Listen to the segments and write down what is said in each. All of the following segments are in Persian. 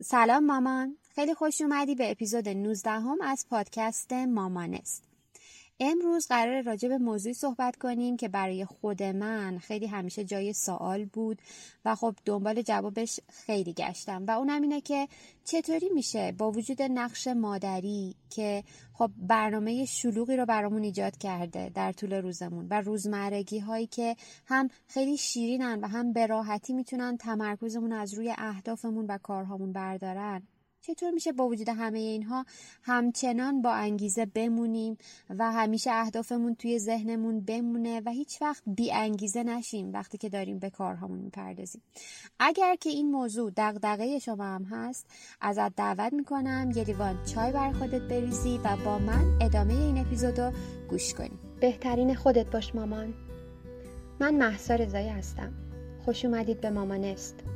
سلام مامان. خیلی خوش اومدی به اپیزود 19 هم از پادکست مامانست امروز قرار راجع به موضوعی صحبت کنیم که برای خود من خیلی همیشه جای سوال بود و خب دنبال جوابش خیلی گشتم و اونم اینه که چطوری میشه با وجود نقش مادری که خب برنامه شلوغی رو برامون ایجاد کرده در طول روزمون و روزمرگی هایی که هم خیلی شیرینن و هم به راحتی می‌تونن تمرکزمون از روی اهدافمون و کارهامون بردارن چطور میشه با وجود همه اینها همچنان با انگیزه بمونیم و همیشه اهدافمون توی ذهنمون بمونه و هیچ وقت بی انگیزه نشیم وقتی که داریم به کارهامون می‌پردازیم؟ اگر که این موضوع دغدغه شما هم هست ازت دعوت می‌کنم یه لیوان چای بر خودت بریزی و با من ادامه این اپیزودو گوش کنی. بهترین خودت باش مامان. من محسا رضایی هستم. خوش اومدید به مامانست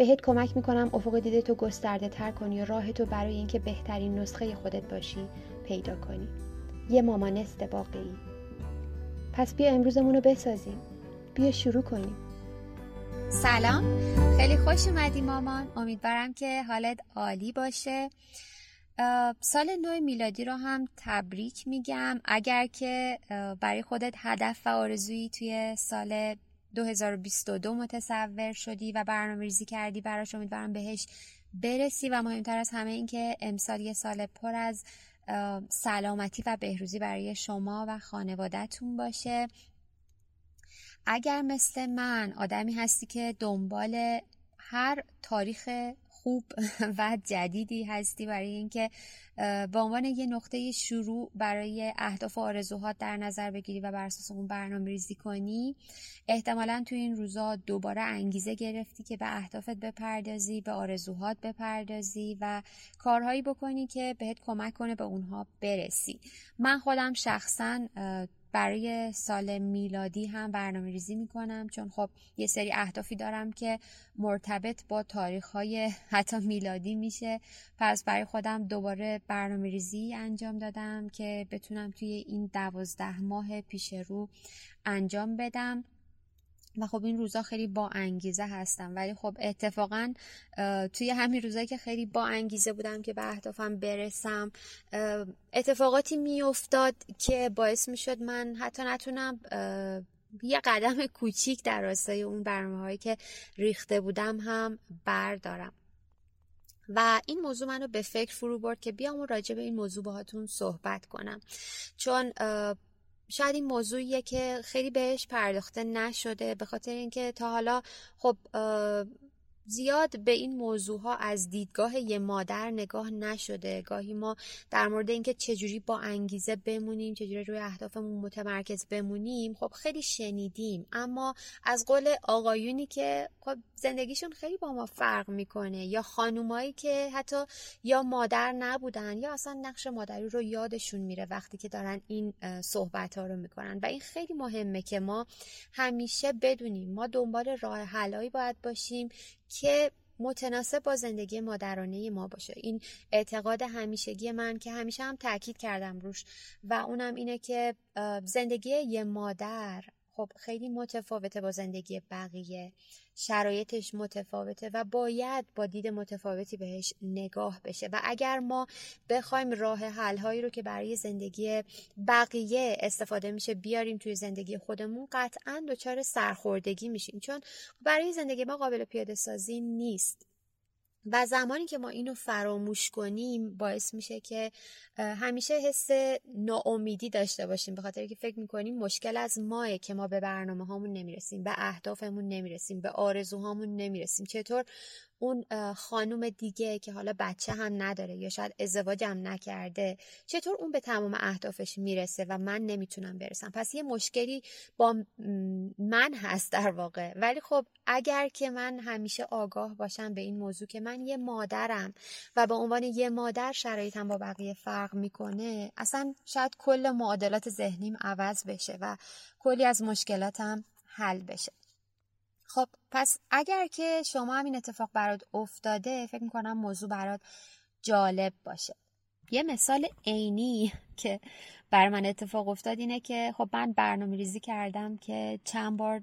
بهت کمک می‌کنم افق دیده تو گسترده تر کنی و راه تو برای اینکه بهترین نسخه خودت باشی پیدا کنی. یه مامانست واقعی پس بیا امروزمون رو بسازیم. بیا شروع کنیم. سلام. خیلی خوش اومدی مامان. امیدوارم که حالت عالی باشه. سال نو میلادی رو هم تبریک میگم. اگر که برای خودت هدف و آرزویی توی سال 2022 متصور شدی و برنامه ریزی کردی براش امیدوارم بهش برسی و مهمتر از همه این که امسال یه سال پر از سلامتی و بهروزی برای شما و خانوادهتون باشه. اگر مثل من آدمی هستی که دنبال هر تاریخ خوب و جدیدی هستی برای اینکه به عنوان یه نقطه شروع برای اهداف و آرزوهات در نظر بگیری و بر اساس اون برنامه ریزی کنی احتمالا تو این روزا دوباره انگیزه گرفتی که به اهدافت بپردازی به آرزوهات بپردازی و کارهایی بکنی که بهت کمک کنه به اونها برسی. من خودم شخصا برای سال میلادی هم برنامه ریزی می کنم چون خب یه سری اهدافی دارم که مرتبط با تاریخ های حتی میلادی میشه. پس برای خودم دوباره برنامه ریزی انجام دادم که بتونم توی این دوازده ماه پیش رو انجام بدم. و خب این روزا خیلی با انگیزه هستم. ولی خب اتفاقا توی همین روزایی که خیلی با انگیزه بودم که به اهدافم برسم اتفاقاتی میافتاد که باعث می‌شد من حتی نتونم یه قدم کوچیک در راستای اون برنامه هایی که ریخته بودم هم بردارم. و این موضوع منو به فکر فرو برد که بیام و راجع به این موضوع باهاتون صحبت کنم. چون شاید این موضوعیه که خیلی بهش پرداخته نشده به خاطر اینکه تا حالا خب زیاد به این موضوع ها از دیدگاه یه مادر نگاه نشده. گاهی ما در مورد اینکه چجوری با انگیزه بمونیم چجوری روی اهدافمون متمرکز بمونیم خب خیلی شنیدیم. اما از قول آقایونی که خب زندگیشون خیلی با ما فرق می‌کنه یا خانومایی که حتی یا مادر نبودن یا اصلا نقش مادری رو یادشون میره وقتی که دارن این صحبت ها رو می‌کنن. و این خیلی مهمه که ما همیشه بدونیم. ما دنبال راه حلایی باید باشیم که متناسب با زندگی مادرانه ما باشه. این اعتقاد همیشگی من که همیشه هم تاکید کردم روش. و اونم اینه که زندگی یه مادر خب خیلی متفاوته با زندگی بقیه. شرایطش متفاوته و باید با دید متفاوتی بهش نگاه بشه. و اگر ما بخوایم راه حل هایی رو که برای زندگی بقیه استفاده میشه بیاریم توی زندگی خودمون قطعا دچار سرخوردگی میشیم. چون برای زندگی ما قابل پیاده سازی نیست. و زمانی که ما اینو فراموش کنیم باعث میشه که همیشه حس ناامیدی داشته باشیم. به خاطر که فکر می‌کنیم مشکل از ماه که ما به برنامه هامون نمی‌رسیم به اهدافمون نمی‌رسیم به آرزوهامون نمی‌رسیم. چطور اون خانوم دیگه که حالا بچه هم نداره یا شاید ازدواج هم نکرده چطور اون به تمام اهدافش می‌رسه و من نمی‌تونم برسم؟ پس یه مشکلی با من هست در واقع. ولی خب اگر که من همیشه آگاه باشم به این موضوع که من یه مادرم و به عنوان یه مادر شرایطم با بقیه فرق می‌کنه اصلا شاید کل معادلات ذهنیم عوض بشه و کلی از مشکلاتم حل بشه. خب پس اگر که شما هم این اتفاق برات افتاده فکر می‌کنم موضوع برات جالب باشه. یه مثال عینی که بر من اتفاق افتاد اینه که خب من برنامه ریزی کردم که چند بار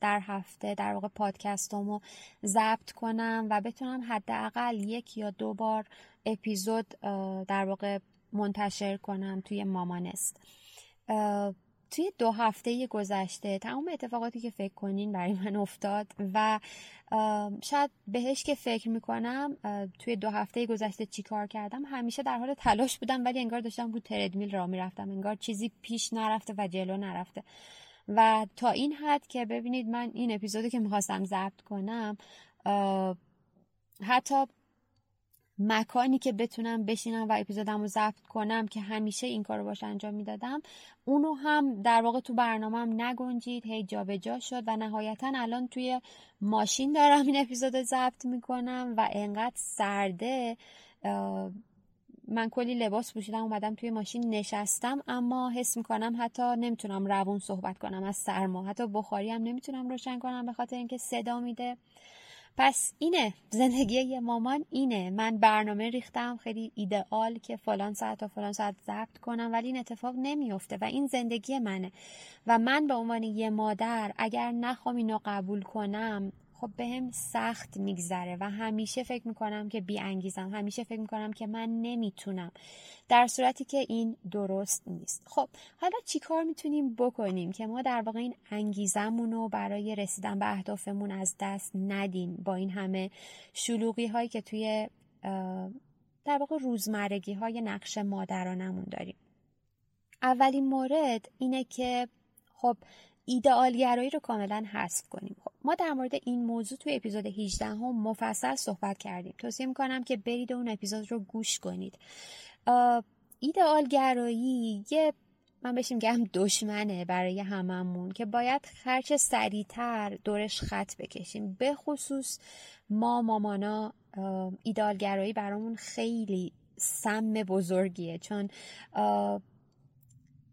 در هفته در واقع پادکستامو ضبط کنم و بتونم حداقل یک یا دو بار اپیزود در واقع منتشر کنم توی مامانست. توی دو هفته گذشته تمام اتفاقاتی که فکر کنین برای من افتاد و شاید بهش که فکر می‌کنم توی دو هفته گذشته چی کار کردم همیشه در حال تلاش بودم ولی انگار داشتم رو تردمیل را می‌رفتم انگار چیزی پیش نرفته و جلو نرفته. و تا این حد که ببینید من این اپیزودی که می‌خواستم ضبط کنم حتی مکانی که بتونم بشینم و اپیزودم رو ضبط کنم که همیشه این کار رو باش انجام می‌دادم اونو هم در واقع تو برنامهم نگنجید. هی جابجا شد و نهایتا الان توی ماشین دارم این اپیزود رو ضبط می‌کنم و انقدر سرده من کلی لباس پوشیدم اومدم توی ماشین نشستم اما حس می‌کنم حتی نمی‌تونم روون صحبت کنم از سرما حتی بخاری هم نمی‌تونم روشن کنم به خاطر اینکه صدا میده. پس اینه. زندگی یه مامان اینه. من برنامه ریختم. خیلی ایدئال که فلان ساعت تا فلان ساعت ضبط کنم ولی این اتفاق نمیفته و این زندگی منه. و من به عنوان یه مادر اگر نخوام اینو قبول کنم خب به سخت میگذره و همیشه فکر می‌کنم که بی انگیزم همیشه فکر می‌کنم که من نمی‌تونم. در صورتی که این درست نیست. خب حالا چیکار می‌تونیم بکنیم که ما در واقع این انگیزمون رو برای رسیدن به اهدافمون از دست ندیم با این همه شلوغی هایی که توی در واقع روزمرگی های نقش مادرانمون داریم. اولین مورد اینه که خب ایدئالگرایی رو کاملا حذف کنیم. خب ما در مورد این موضوع توی اپیزود 18 هم مفصل صحبت کردیم. توصیه می‌کنم که برید اون اپیزود رو گوش کنید. ایدئالگرایی یه من بهش میگم دشمنه برای هممون که باید هرچه سریعتر دورش خط بکشیم. به خصوص ما مامانا ایدالگرایی برامون خیلی سم بزرگیه. چون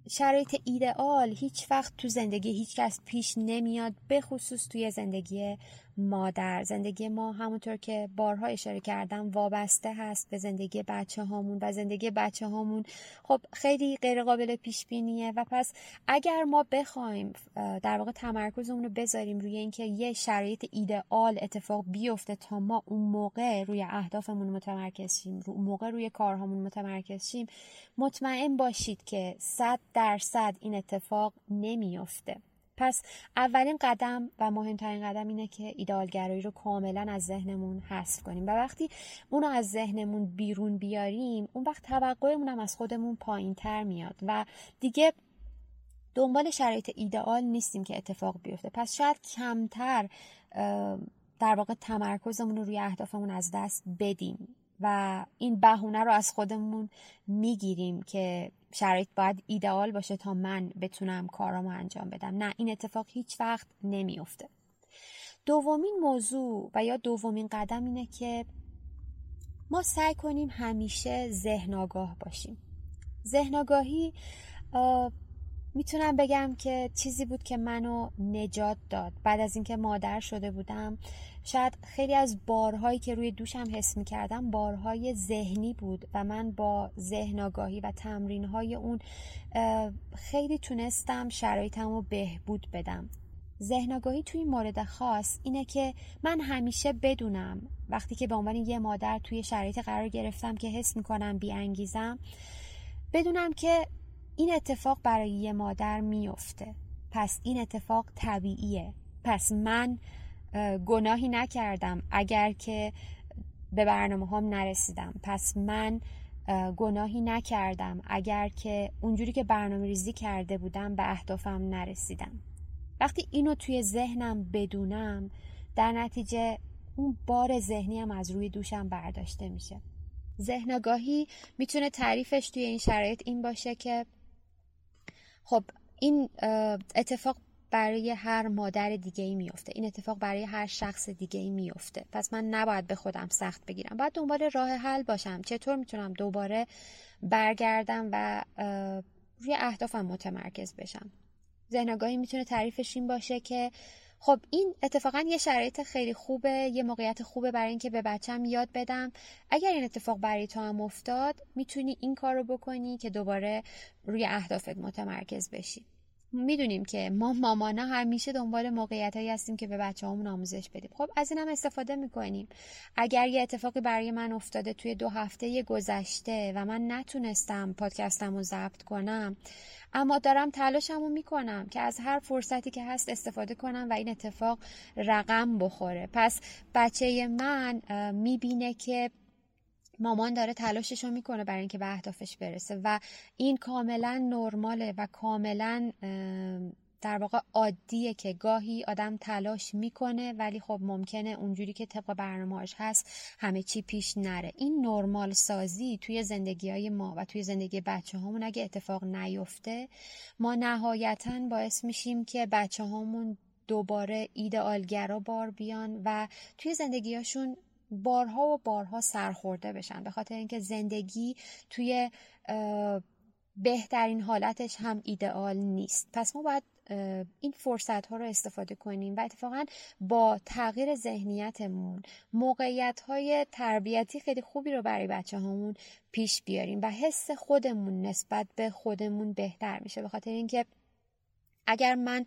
شرایط ایدئال هیچ وقت تو زندگی هیچ کس پیش نمیاد به خصوص توی زندگی مادر. زندگی ما همونطور که بارها اشاره کردم وابسته هست به زندگی بچه هامون و زندگی بچه هامون خب خیلی غیر قابل پیش بینیه و پس اگر ما بخوایم در واقع تمرکزمون رو بذاریم روی اینکه یه شرایط ایدئال اتفاق بیفته تا ما اون موقع روی اهدافمون متمرکز شیم اون موقع روی کارهامون متمرکز شیم مطمئن باشید که صد درصد این اتفاق نمیافته. پس اولین قدم و مهمترین قدم اینه که ایدالگرایی رو کاملا از ذهنمون حذف کنیم. و وقتی اونو از ذهنمون بیرون بیاریم اون وقت توقعمون هم از خودمون پایین تر میاد. و دیگه دنبال شرایط ایدئال نیستیم که اتفاق بیفته. پس شاید کمتر در واقع تمرکزمون رو روی اهدافمون از دست بدیم. و این بهونه رو از خودمون می‌گیریم که شرایط باید ایدئال باشه تا من بتونم کارامو انجام بدم. نه این اتفاق هیچ وقت نمیافته. دومین موضوع و یا دومین قدم اینه که ما سعی کنیم همیشه ذهن آگاه باشیم. ذهن آگاهی می‌تونم بگم که چیزی بود که منو نجات داد. بعد از اینکه مادر شده بودم شاید خیلی از بارهایی که روی دوشم حس می‌کردم بارهای ذهنی بود و من با ذهن آگاهی و تمرینهای اون خیلی تونستم شرایطم رو بهبود بدم. ذهن آگاهی توی مورد خاص اینه که من همیشه بدونم وقتی که به عنوان یه مادر توی شرایط قرار گرفتم که حس می‌کنم بیانگیزم بدونم که این اتفاق برای یه مادر میفته پس این اتفاق طبیعیه. پس من گناهی نکردم اگر که به برنامه هم نرسیدم. پس من گناهی نکردم اگر که اونجوری که برنامه ریزی کرده بودم به اهدافم نرسیدم. وقتی اینو توی ذهنم بدونم در نتیجه اون بار ذهنی هم از روی دوشم برداشته میشه. ذهنگاهی می‌تونه تعریفش توی این شرایط این باشه که خب این اتفاق برای هر مادر دیگه ای میفته این اتفاق برای هر شخص دیگه ای میفته پس من نباید به خودم سخت بگیرم. باید دنبال راه حل باشم. چطور می‌تونم دوباره برگردم و روی اهدافم متمرکز بشم؟ ذهنگاهی می‌تونه تعریفش این باشه که خب این اتفاقا یه شرایط خیلی خوبه یه موقعیت خوبه برای اینکه به بچم یاد بدم. اگر این اتفاق برای تو هم افتاد می‌تونی این کار رو بکنی که دوباره روی اهدافت متمرکز بشی. می‌دونیم که ما مامانا همیشه دنبال موقعیت هایی هستیم که به بچه همون آموزش بدیم. خب از این هم استفاده می‌کنیم. اگر یه اتفاقی برای من افتاده توی دو هفته گذشته و من نتونستم پادکستم رو ضبط کنم اما دارم تلاشم رو می‌کنم که از هر فرصتی که هست استفاده کنم و این اتفاق رقم بخوره. پس بچه من می‌بینه که مامان داره تلاشش رو می‌کنه برای اینکه به اهدافش برسه و این کاملا نرماله و کاملا در واقع عادیه که گاهی آدم تلاش می‌کنه ولی خب ممکنه اونجوری که طبق برنامهاش هست همه چی پیش نره. این نرمال سازی توی زندگی های ما و توی زندگی بچه هامون اگه اتفاق نیفته ما نهایتا باعث میشیم که بچه هامون دوباره ایدئالگرا بار بیان و توی زندگیاشون بارها و بارها سرخورده بشن به خاطر اینکه زندگی توی بهترین حالتش هم ایدئال نیست. پس ما باید این فرصت ها رو استفاده کنیم و اتفاقا با تغییر ذهنیتمون موقعیت های تربیتی خیلی خوبی رو برای بچه همون پیش بیاریم و حس خودمون نسبت به خودمون بهتر میشه. به خاطر اینکه اگر من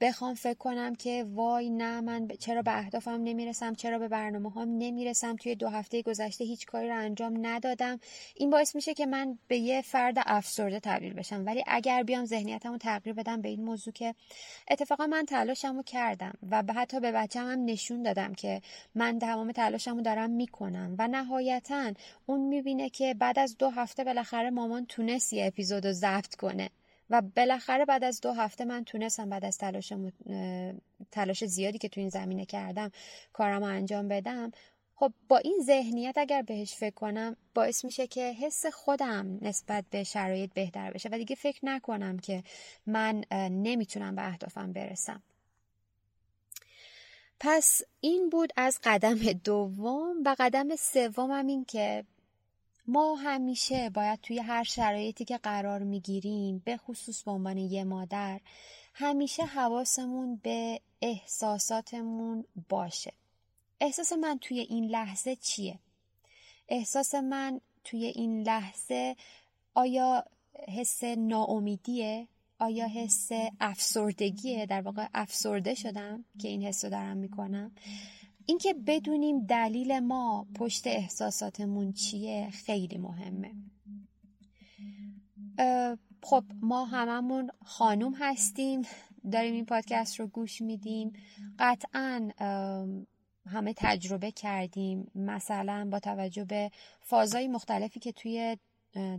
بخوام فکر کنم که وای نه من چرا به اهدافم نمی‌رسم چرا به برنامه هم نمی‌رسم. توی دو هفته گذشته هیچ کاری رو انجام ندادم. این باعث میشه که من به یه فرد افسرده تبدیل بشم. ولی اگر بیام ذهنیتم رو تغییر بدم به این موضوع که اتفاقا من تلاشم کردم و حتی به بچم هم نشون دادم که من تمام تلاشم دارم می‌کنم. و نهایتا اون می‌بینه که بعد از دو هفته بالاخره مامان تونست یه اپیزود ضبط کنه. و بالاخره بعد از دو هفته من تونستم بعد از تلاش, تلاش زیادی که تو این زمینه کردم کارم انجام بدم. خب با این ذهنیت اگر بهش فکر کنم باعث میشه که حس خودم نسبت به شرایط بهتر بشه و دیگه فکر نکنم که من نمی‌تونم به اهدافم برسم. پس این بود از قدم دوم و قدم سومم این که ما همیشه باید توی هر شرایطی که قرار می‌گیریم به خصوص به عنوان یه مادر همیشه حواسمون به احساساتمون باشه احساس من توی این لحظه چیه؟ احساس من توی این لحظه آیا حس ناامیدیه؟ آیا حس افسردگیه؟ در واقع افسرده شدم که این حس رو دارم می‌کنم اینکه بدونیم دلیل ما پشت احساساتمون چیه خیلی مهمه. خب ما هممون خانوم هستیم داریم این پادکست رو گوش میدیم. قطعا همه تجربه کردیم. مثلا با توجه به فازهای مختلفی که توی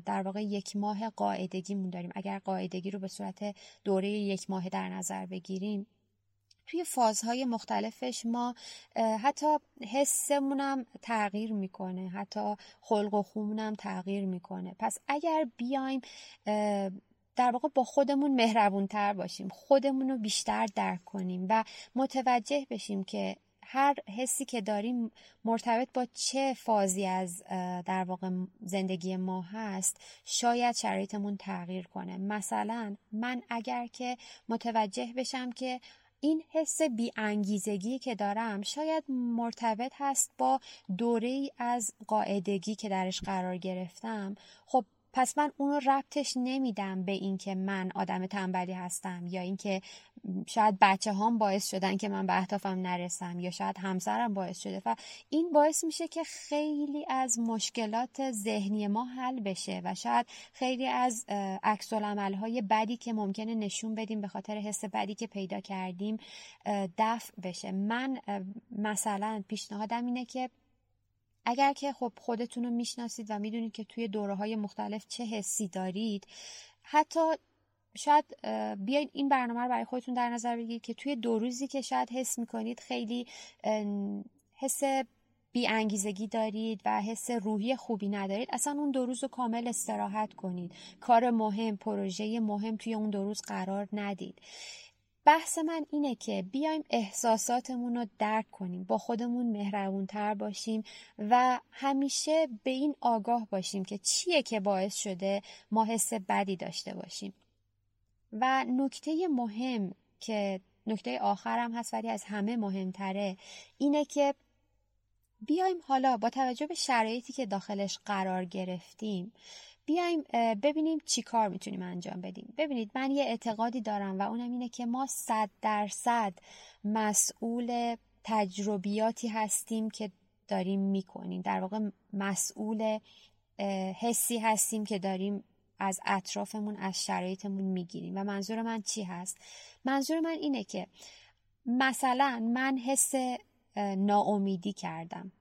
در واقع یک ماه قاعدگیمون داریم. اگر قاعدگی رو به صورت دوره یک ماه در نظر بگیریم توی فازهای مختلفش ما حتی حسمونم تغییر می‌کنه حتی خلق و خومونم تغییر می‌کنه. پس اگر بیایم در واقع با خودمون مهربون تر باشیم خودمون رو بیشتر درک کنیم و متوجه بشیم که هر حسی که داریم مرتبط با چه فازی از در واقع زندگی ما هست شاید شرایطمون تغییر کنه. مثلا من اگر که متوجه بشم که این حس بی انگیزگی که دارم شاید مرتبط هست با دوره از قاعدگی که درش قرار گرفتم. خب پس من اون رو ربطش نمیدم به اینکه من آدم تنبلی هستم یا اینکه شاید بچه هام باعث شدن که من به اهدافم نرسم یا شاید همسرم باعث شده. و این باعث میشه که خیلی از مشکلات ذهنی ما حل بشه و شاید خیلی از عکس های بدی که ممکنه نشون بدیم به خاطر حس بدی که پیدا کردیم دفع بشه. من مثلا پیشنهادم اینه که اگر که خب خودتون رو می‌شناسید و می‌دونید که توی دوره های مختلف چه حسی دارید حتی شاید بیاید این برنامه رو برای خودتون در نظر بگیرید که توی دو روزی که شاید حس می‌کنید خیلی حس بی انگیزگی دارید و حس روحی خوبی ندارید اصلا اون دو روز رو کامل استراحت کنید. کار مهم پروژه مهم توی اون دو روز قرار ندید. بحث من اینه که بیایم احساساتمون رو درک کنیم با خودمون مهربونتر باشیم و همیشه به این آگاه باشیم که چیه که باعث شده ما حس بدی داشته باشیم. و نکته مهم که نکته آخرم هست ولی از همه مهمتره اینه که بیایم حالا با توجه به شرایطی که داخلش قرار گرفتیم بیایم ببینیم چی کار می‌تونیم انجام بدیم. ببینید من یه اعتقادی دارم و اونم اینه که ما صد درصد مسئول تجربیاتی هستیم که داریم می‌کنیم. در واقع مسئول حسی هستیم که داریم از اطرافمون از شرایطمون می‌گیریم. و منظور من چی هست؟ منظور من اینه که مثلا من حس ناامیدی کردم.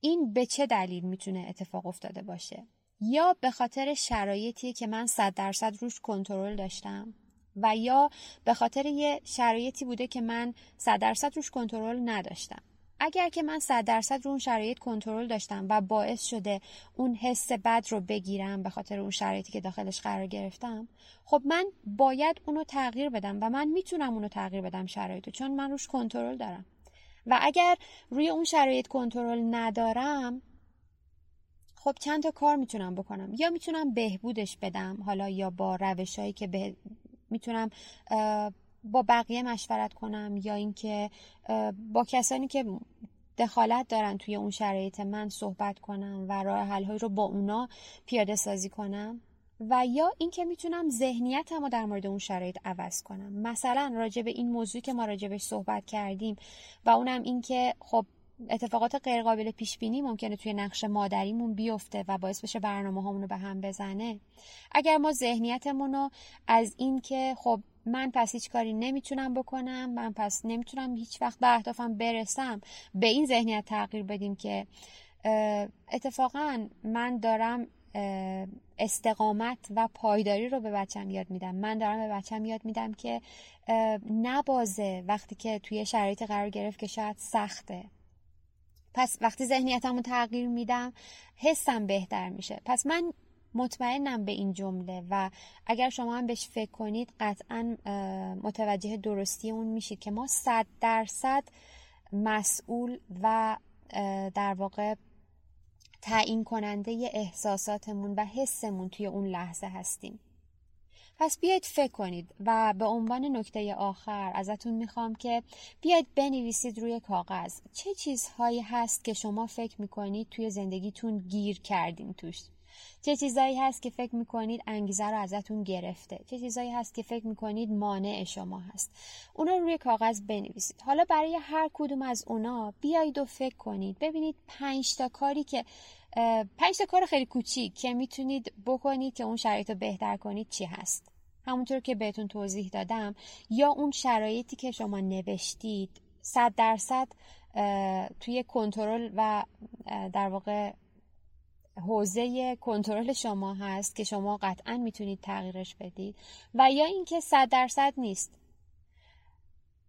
این به چه دلیل می‌تونه اتفاق افتاده باشه؟ یا به خاطر شرایطی که من صد درصد روش کنترل داشتم و یا به خاطر یه شرایطی بوده که من صد درصد روش کنترل نداشتم. اگر که من صد درصد رو اون شرایط کنترل داشتم و باعث شده اون حس بد رو بگیرم به خاطر اون شرایطی که داخلش قرار گرفتم خب من باید اونو تغییر بدم و من می‌تونم اونو تغییر بدم شرایطو چون من روش کنترل دارم. و اگر روی اون شرایط کنترل ندارم خب چند تا کار می‌تونم بکنم. یا می‌تونم بهبودش بدم حالا یا با روشهایی که به... می‌تونم با بقیه مشورت کنم یا اینکه با کسانی که دخالت دارن توی اون شرایط من صحبت کنم و راه حل رو با اونا پیاده سازی کنم. و یا اینکه می‌تونم ذهنیتم رو در مورد اون شرایط عوض کنم. مثلا راجع به این موضوع که ما راجبش صحبت کردیم و اونم اینکه خب اتفاقات غیرقابل پیش بینی ممکنه توی نقش مادریمون بیفته و باعث بشه برنامه رو به هم بزنه. اگر ما ذهنیتمون رو از اینکه خب من پس هیچ کاری نمی‌تونم بکنم من پس نمی‌تونم هیچ وقت به اهدافم برسم به این ذهنیت تغییر بدیم که اتفاقا من دارم استقامت و پایداری رو به بچم یاد میدم. من دارم به بچم یاد میدم که نبازه وقتی که توی شرایط قرار گرفت که شاید سخته. پس وقتی ذهنیتم رو تغییر میدم حسم بهتر میشه. پس من مطمئنم به این جمله و اگر شما هم بهش فکر کنید قطعا متوجه درستی اون میشید که ما صد درصد مسئول و در واقع تعیین کننده احساساتمون و حسمون توی اون لحظه هستیم. پس بیاید فکر کنید و به عنوان نکته آخر ازتون می‌خوام که بیاید بنویسید روی کاغذ. چه چیزهایی هست که شما فکر می‌کنید توی زندگیتون گیر کردین توش؟ چه چیزایی هست که فکر می‌کنید انگیزه رو ازتون گرفته؟ چه چیزایی هست که فکر می‌کنید مانع شما هست؟ اونا رو روی کاغذ بنویسید. حالا برای هر کدوم از اونا بیایید و فکر کنید. ببینید پنج تا کاری که پنج کار خیلی کوچیک که می‌تونید بکنید که اون شرایط رو بهتر کنید چی هست؟ همونطور که بهتون توضیح دادم یا اون شرایطی که شما نوشتید صد درصد توی کنترل و در واقع حوزه کنترل شما هست که شما قطعا می‌تونید تغییرش بدید و یا اینکه صد درصد نیست.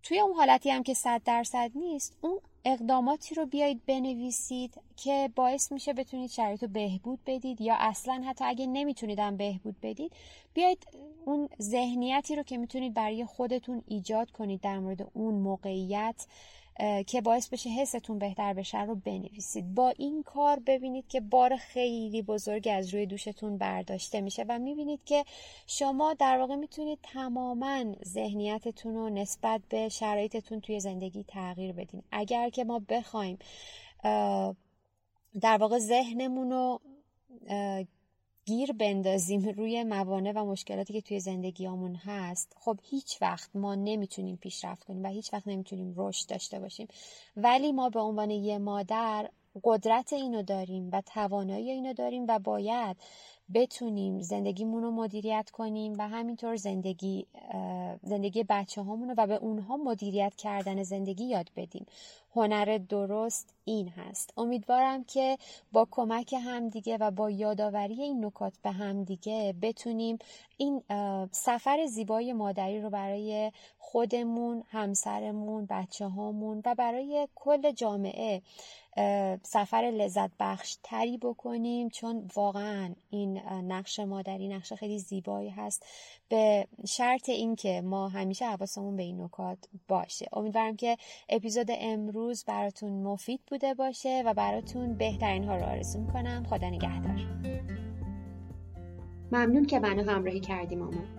توی اون حالتی هم که صد درصد نیست اون اقداماتی رو بیایید بنویسید که باعث میشه بتونید شرایط رو بهبود بدید یا اصلا حتی اگه نمیتونیدم بهبود بدید بیایید اون ذهنیتی رو که می‌تونید برای خودتون ایجاد کنید در مورد اون موقعیت که باعث بشه حستون بهتر بشه رو بنویسید. با این کار ببینید که بار خیلی بزرگ از روی دوشتون برداشته میشه و می‌بینید که شما در واقع می‌تونید تماما ذهنیتتون رو نسبت به شرایطتون توی زندگی تغییر بدین. اگر که ما بخوایم در واقع ذهنمون رو گیر بندازیم روی موانع و مشکلاتی که توی زندگیامون هست خب هیچ وقت ما نمی‌تونیم پیشرفت کنیم و هیچ وقت نمی‌تونیم رشد داشته باشیم. ولی ما به عنوان یه مادر قدرت اینو داریم و توانایی اینو داریم و باید بتونیم زندگیمون رو مدیریت کنیم و همینطور زندگی زندگی بچه هامون و به اونها مدیریت کردن زندگی یاد بدیم. هنر درست این هست. امیدوارم که با کمک همدیگه و با یادآوری این نکات به همدیگه بتونیم این سفر زیبای مادری رو برای خودمون همسرمون بچه هامون و برای کل جامعه سفر لذت بخش تری بکنیم چون واقعا این نقش مادری نقش خیلی زیبایی هست. به شرط اینکه ما همیشه حواسمون به این نکات باشه. امیدوارم که اپیزود امروز براتون مفید بوده باشه و براتون بهترین ها رو آرزو می‌کنم. خدا نگهدار. ممنون که منو همراهی کردی ماما